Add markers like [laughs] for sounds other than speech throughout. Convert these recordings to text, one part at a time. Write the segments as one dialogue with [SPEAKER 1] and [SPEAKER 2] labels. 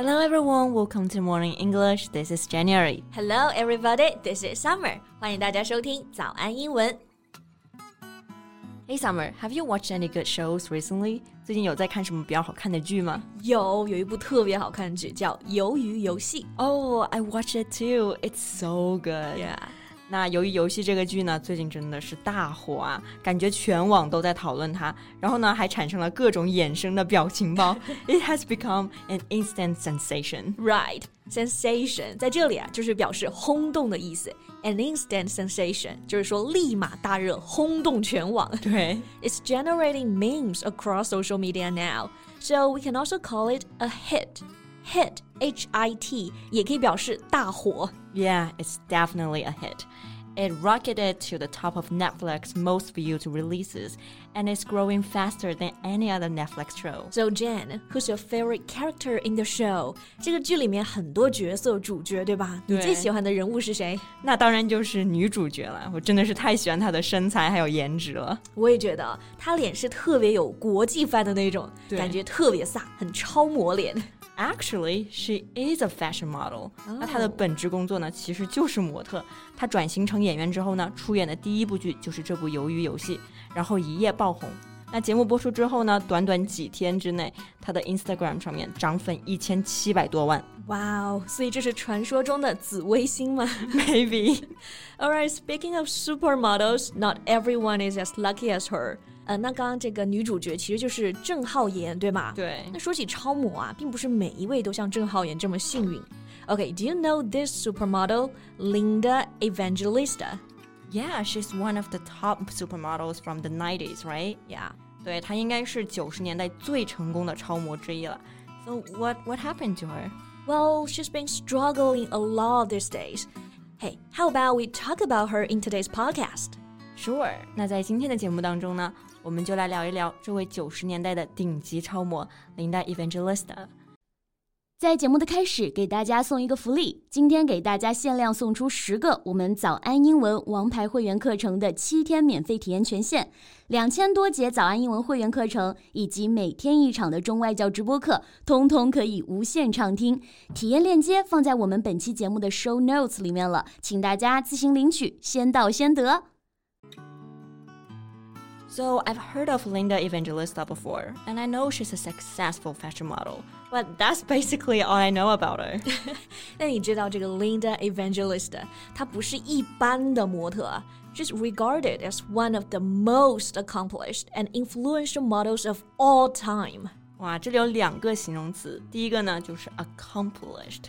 [SPEAKER 1] Hello everyone, welcome to Morning English. This is January.
[SPEAKER 2] Hello everybody, this is Summer. 欢迎大家收听早安英文。
[SPEAKER 1] Hey Summer, have you watched any good shows recently? 最近有在看什么比较好看的剧吗？
[SPEAKER 2] 有，有一部特别好看的剧叫《鱿鱼游戏》。
[SPEAKER 1] Oh, I watched it too. It's so good.
[SPEAKER 2] Yeah.
[SPEAKER 1] 那鱿鱼《游戏》这个剧呢，最近真的是大火啊，感觉全网都在讨论它，然后呢，还产生了各种衍生的表情包。It [laughs] has become an instant sensation,
[SPEAKER 2] right? Sensation 在这里啊，就是表示轰动的意思。An instant sensation 就是说立马大热，轰动全网。
[SPEAKER 1] 对
[SPEAKER 2] ，It's [laughs] generating memes across social media now, so we can also call it a hit Hit, H-I-T 也可以表示大火。
[SPEAKER 1] Yeah, it's definitely a hit. It rocketed to the top of Netflix's most viewed releases, and it's growing faster than any other Netflix show.
[SPEAKER 2] So Jen, who's your favorite character in the show？这个剧里面很多角色主角，对吧？你
[SPEAKER 1] 对
[SPEAKER 2] 最喜欢的人物是谁？
[SPEAKER 1] 那当然就是女主角了，我真的是太喜欢她的身材还有颜值了。
[SPEAKER 2] 我也觉得她脸是特别有国际范的那种，
[SPEAKER 1] 对
[SPEAKER 2] 感觉特别飒，很超模脸。
[SPEAKER 1] Actually, she is a fashion model. 那她的本职工作呢，其实就是模特。她转型成演员之后呢，出演的第一部剧就是这部《鱿鱼游戏》，然后一夜爆红。那节目播出之后呢，短短几天之内，她的 Instagram 上面涨粉一千七百多万。
[SPEAKER 2] 哇哦，所以这是传说中的紫微星吗
[SPEAKER 1] Maybe. [laughs] [laughs]
[SPEAKER 2] ？Alright, speaking of supermodels, not everyone is as lucky as her. 呃，那刚刚这个女主角其实就是郑浩妍，对吗？
[SPEAKER 1] 对
[SPEAKER 2] 那说起超模啊，并不是每一位都像郑浩妍这么幸运。Okay, do you know this supermodel, Linda Evangelista?
[SPEAKER 1] Yeah, she's one of the top supermodels from the 90s, right?
[SPEAKER 2] Yeah.
[SPEAKER 1] 对，她应该是九十年代最成功的超模之一了。So what what happened to her?
[SPEAKER 2] Well, she's been struggling a lot these days. Hey, how about we talk about her in today's podcast?
[SPEAKER 1] Sure，那在今天的节目当中呢， 我们就来聊一聊这位九十年代的顶级超模林黛 Evangelista。
[SPEAKER 3] 在节目的开始，给大家送一个福利，今天给大家限量送出十个我们早安英文王牌会员课程的七天免费体验权限，两千多节早安英文会员课程以及每天一场的中外教直播课，通通可以无限畅听。体验链接放在我们本期节目的 show notes 里面了，请大家自行领取，先到先得。
[SPEAKER 1] So I've heard of Linda Evangelista before, and I know she's a successful fashion model. But that's basically [laughs] all I know about her. [laughs]
[SPEAKER 2] 那你知道这个 Linda Evangelista，她不是一般的模特啊，She's regarded as one of the most accomplished and influential models of all time.
[SPEAKER 1] 哇，这里有两个形容词，第一个呢就是 accomplished，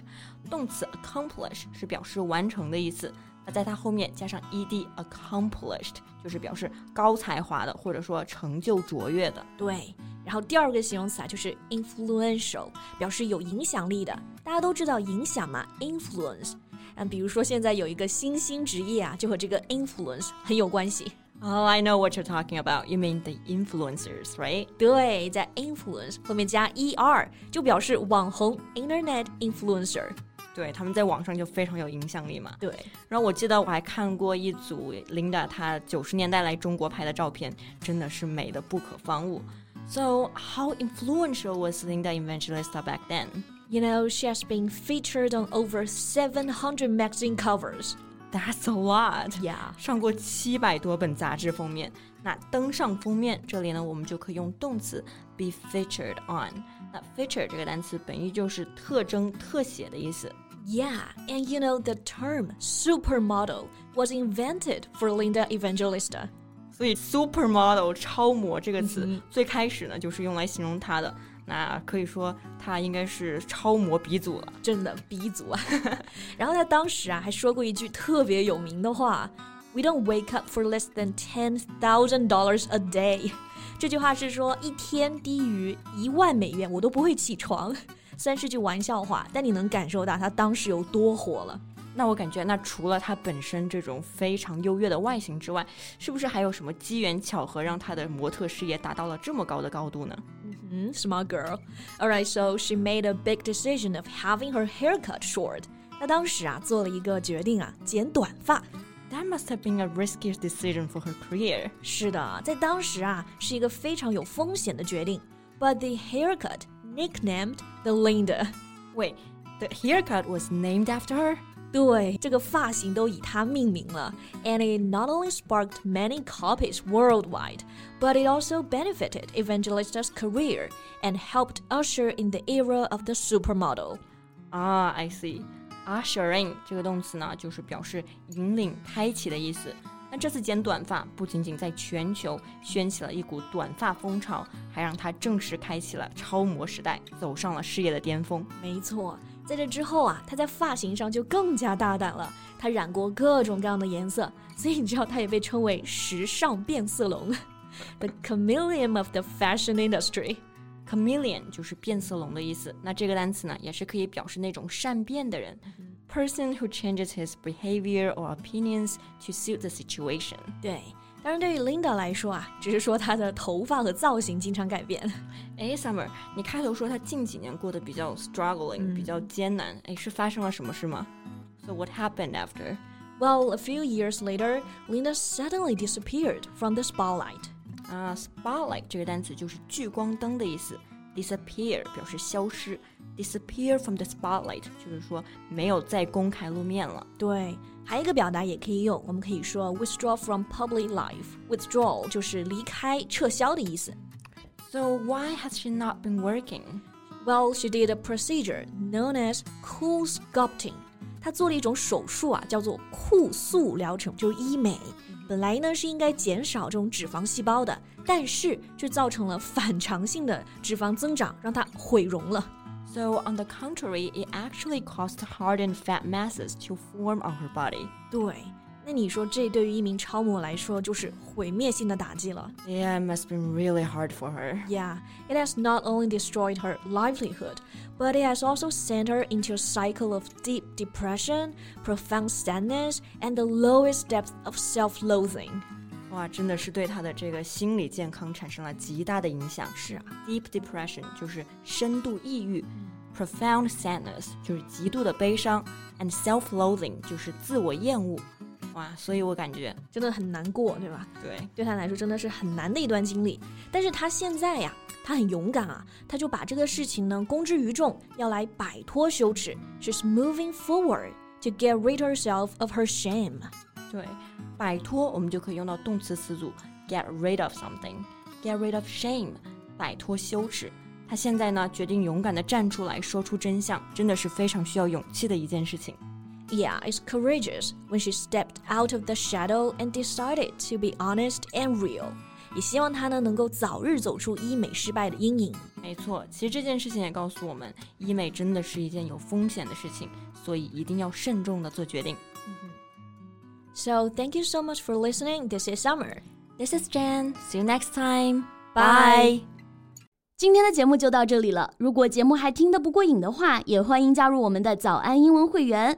[SPEAKER 1] 动词 accomplish 是表示完成的意思。 那在它后面加上 ed，accomplished 就是表示高才华的，或者说成就卓越的。
[SPEAKER 2] 对，然后第二个形容词啊就是 influential，表示有影响力的。大家都知道影响嘛，influence。嗯，比如说现在有一个新兴职业啊，就和这个 influence 很有关系。
[SPEAKER 1] Oh, I know what you're talking about. You mean the influencers, right?
[SPEAKER 2] 对，在 influence 后面加 er，就表示网红 internet influencer。
[SPEAKER 1] 对，他们在网上就非常有影响力嘛。
[SPEAKER 2] 对，
[SPEAKER 1] 然后我记得我还看过一组 Linda 她九十年代来中国拍的照片，真的是美的不可方物。So how influential was Linda Evangelista back then?
[SPEAKER 2] You know, she has been featured on over 700 magazine covers.
[SPEAKER 1] That's a lot.
[SPEAKER 2] Yeah.
[SPEAKER 1] 上过七百多本杂志封面。那登上封面，这里呢，我们就可以用动词 be featured on。那 feature 这个单词本意就是特征、特写的意思。
[SPEAKER 2] Yeah, and you know, the term supermodel was invented for Linda Evangelista.
[SPEAKER 1] 所以 supermodel 超模这个词、最开始呢就是用来形容她的。 那可以说他应该是超模鼻祖了。
[SPEAKER 2] 真的鼻祖啊！[laughs] 然后他当时啊还说过一句特别有名的话：“We don't wake up for less than ten thousand dollars a day。[laughs] ”这句话是说一天低于一万美元我都不会起床。虽然是句玩笑话，但你能感受到他当时有多火了。
[SPEAKER 1] 那我感觉，那除了他本身这种非常优越的外形之外，是不是还有什么机缘巧合让他的模特事业达到了这么高的高度呢？
[SPEAKER 2] 嗯，smart girl。Alright, so she made a big decision of having her hair cut short. 她当时啊做了一个决定啊，剪短发。
[SPEAKER 1] That must have been a risky decision for her career.
[SPEAKER 2] 是的，在当时啊是一个非常有风险的决定。But the haircut nicknamed the Linda.
[SPEAKER 1] Wait, the haircut was named after her?
[SPEAKER 2] 对，这个发型都以她命名了，and it not only sparked many copies worldwide, but it also benefited Evangelista's career and helped usher in the era of the supermodel.
[SPEAKER 1] 啊、i see. Ushering 这个动词呢，就是表示引领、开启的意思。那这次剪短发不仅仅在全球掀起了一股短发风潮，还让她正式开启了超模时代，走上了事业的巅峰。
[SPEAKER 2] 没错， 在这之后啊，她在发型上就更加大胆了。她染过各种各样的颜色，所以你知道她也被称为时尚变色龙，the chameleon of the fashion
[SPEAKER 1] industry。Chameleon 就是变色龙的意思。那这个单词呢，也是可以表示那种善变的人。Person who changes his behavior or opinions to suit the situation。
[SPEAKER 2] 对， 当然对于 Linda 来说啊，只是说她的头发和造型经常改变。
[SPEAKER 1] 哎，Summer，你开头说她近几年过得比较 [laughs] struggling，、比较艰难，哎，是发生了什么事吗？So what happened after?
[SPEAKER 2] Well, a few years later, Linda suddenly disappeared from the spotlight.
[SPEAKER 1] 啊、s p o t l i g h t 这个单词就是聚光灯的意思，disappear 表示消失 disappear from the spotlight，就是说没有再公开露面了。
[SPEAKER 2] 对，还有一个表达也可以用，我们可以说 withdraw from public life。withdraw 就是离开、撤销的意思。
[SPEAKER 1] So why has she not been working?
[SPEAKER 2] Well, she did a procedure known as CoolSculpting。她做了一种手术啊，叫做酷塑疗程，就是医美。本来呢是应该减少这种脂肪细胞的，但是却造成了反常性的脂肪增长，让它毁容了。
[SPEAKER 1] So on the contrary, it actually caused hardened fat masses to form on her body.
[SPEAKER 2] 对，那你说这对于一名超模来说就是毁灭性的打击了。
[SPEAKER 1] Yeah, it must have been really hard for her.
[SPEAKER 2] Yeah, it has not only destroyed her livelihood, but it has also sent her into a cycle of deep depression, profound sadness, and the lowest depth of self loathing.
[SPEAKER 1] 哇，真的是对他的这个心理健康产生了极大的影响。
[SPEAKER 2] 是啊
[SPEAKER 1] ，deep depression 就是深度抑郁，profound sadness 就是极度的悲伤，and self-loathing 就是自我厌恶。哇，所以我感觉，
[SPEAKER 2] 真的很难过，对吧？
[SPEAKER 1] 对，
[SPEAKER 2] 对他来说真的是很难的一段经历。但是他现在呀，他很勇敢啊，他就把这个事情呢公之于众，要来摆脱羞耻。She's moving forward to get rid herself of her shame.
[SPEAKER 1] 对，摆脱我们就可以用到动词词组 get rid of something，get rid of shame，摆脱羞耻。她现在呢，决定勇敢地站出来，说出真相，真的是非常需要勇气的一件事情。
[SPEAKER 2] Yeah, it's courageous when she stepped out of the shadow and decided to be honest and real. 也希望她呢能够早日走出医美失败的阴影。
[SPEAKER 1] 没错，其实这件事情也告诉我们，医美真的是一件有风险的事情，所以一定要慎重地做决定。
[SPEAKER 2] So thank you so much for listening. This is Summer.
[SPEAKER 1] This is Jan. See you next time.
[SPEAKER 2] Bye.
[SPEAKER 3] 今天的节目就到这里了。如果节目还听得不过瘾的话，也欢迎加入我们的早安英文会员。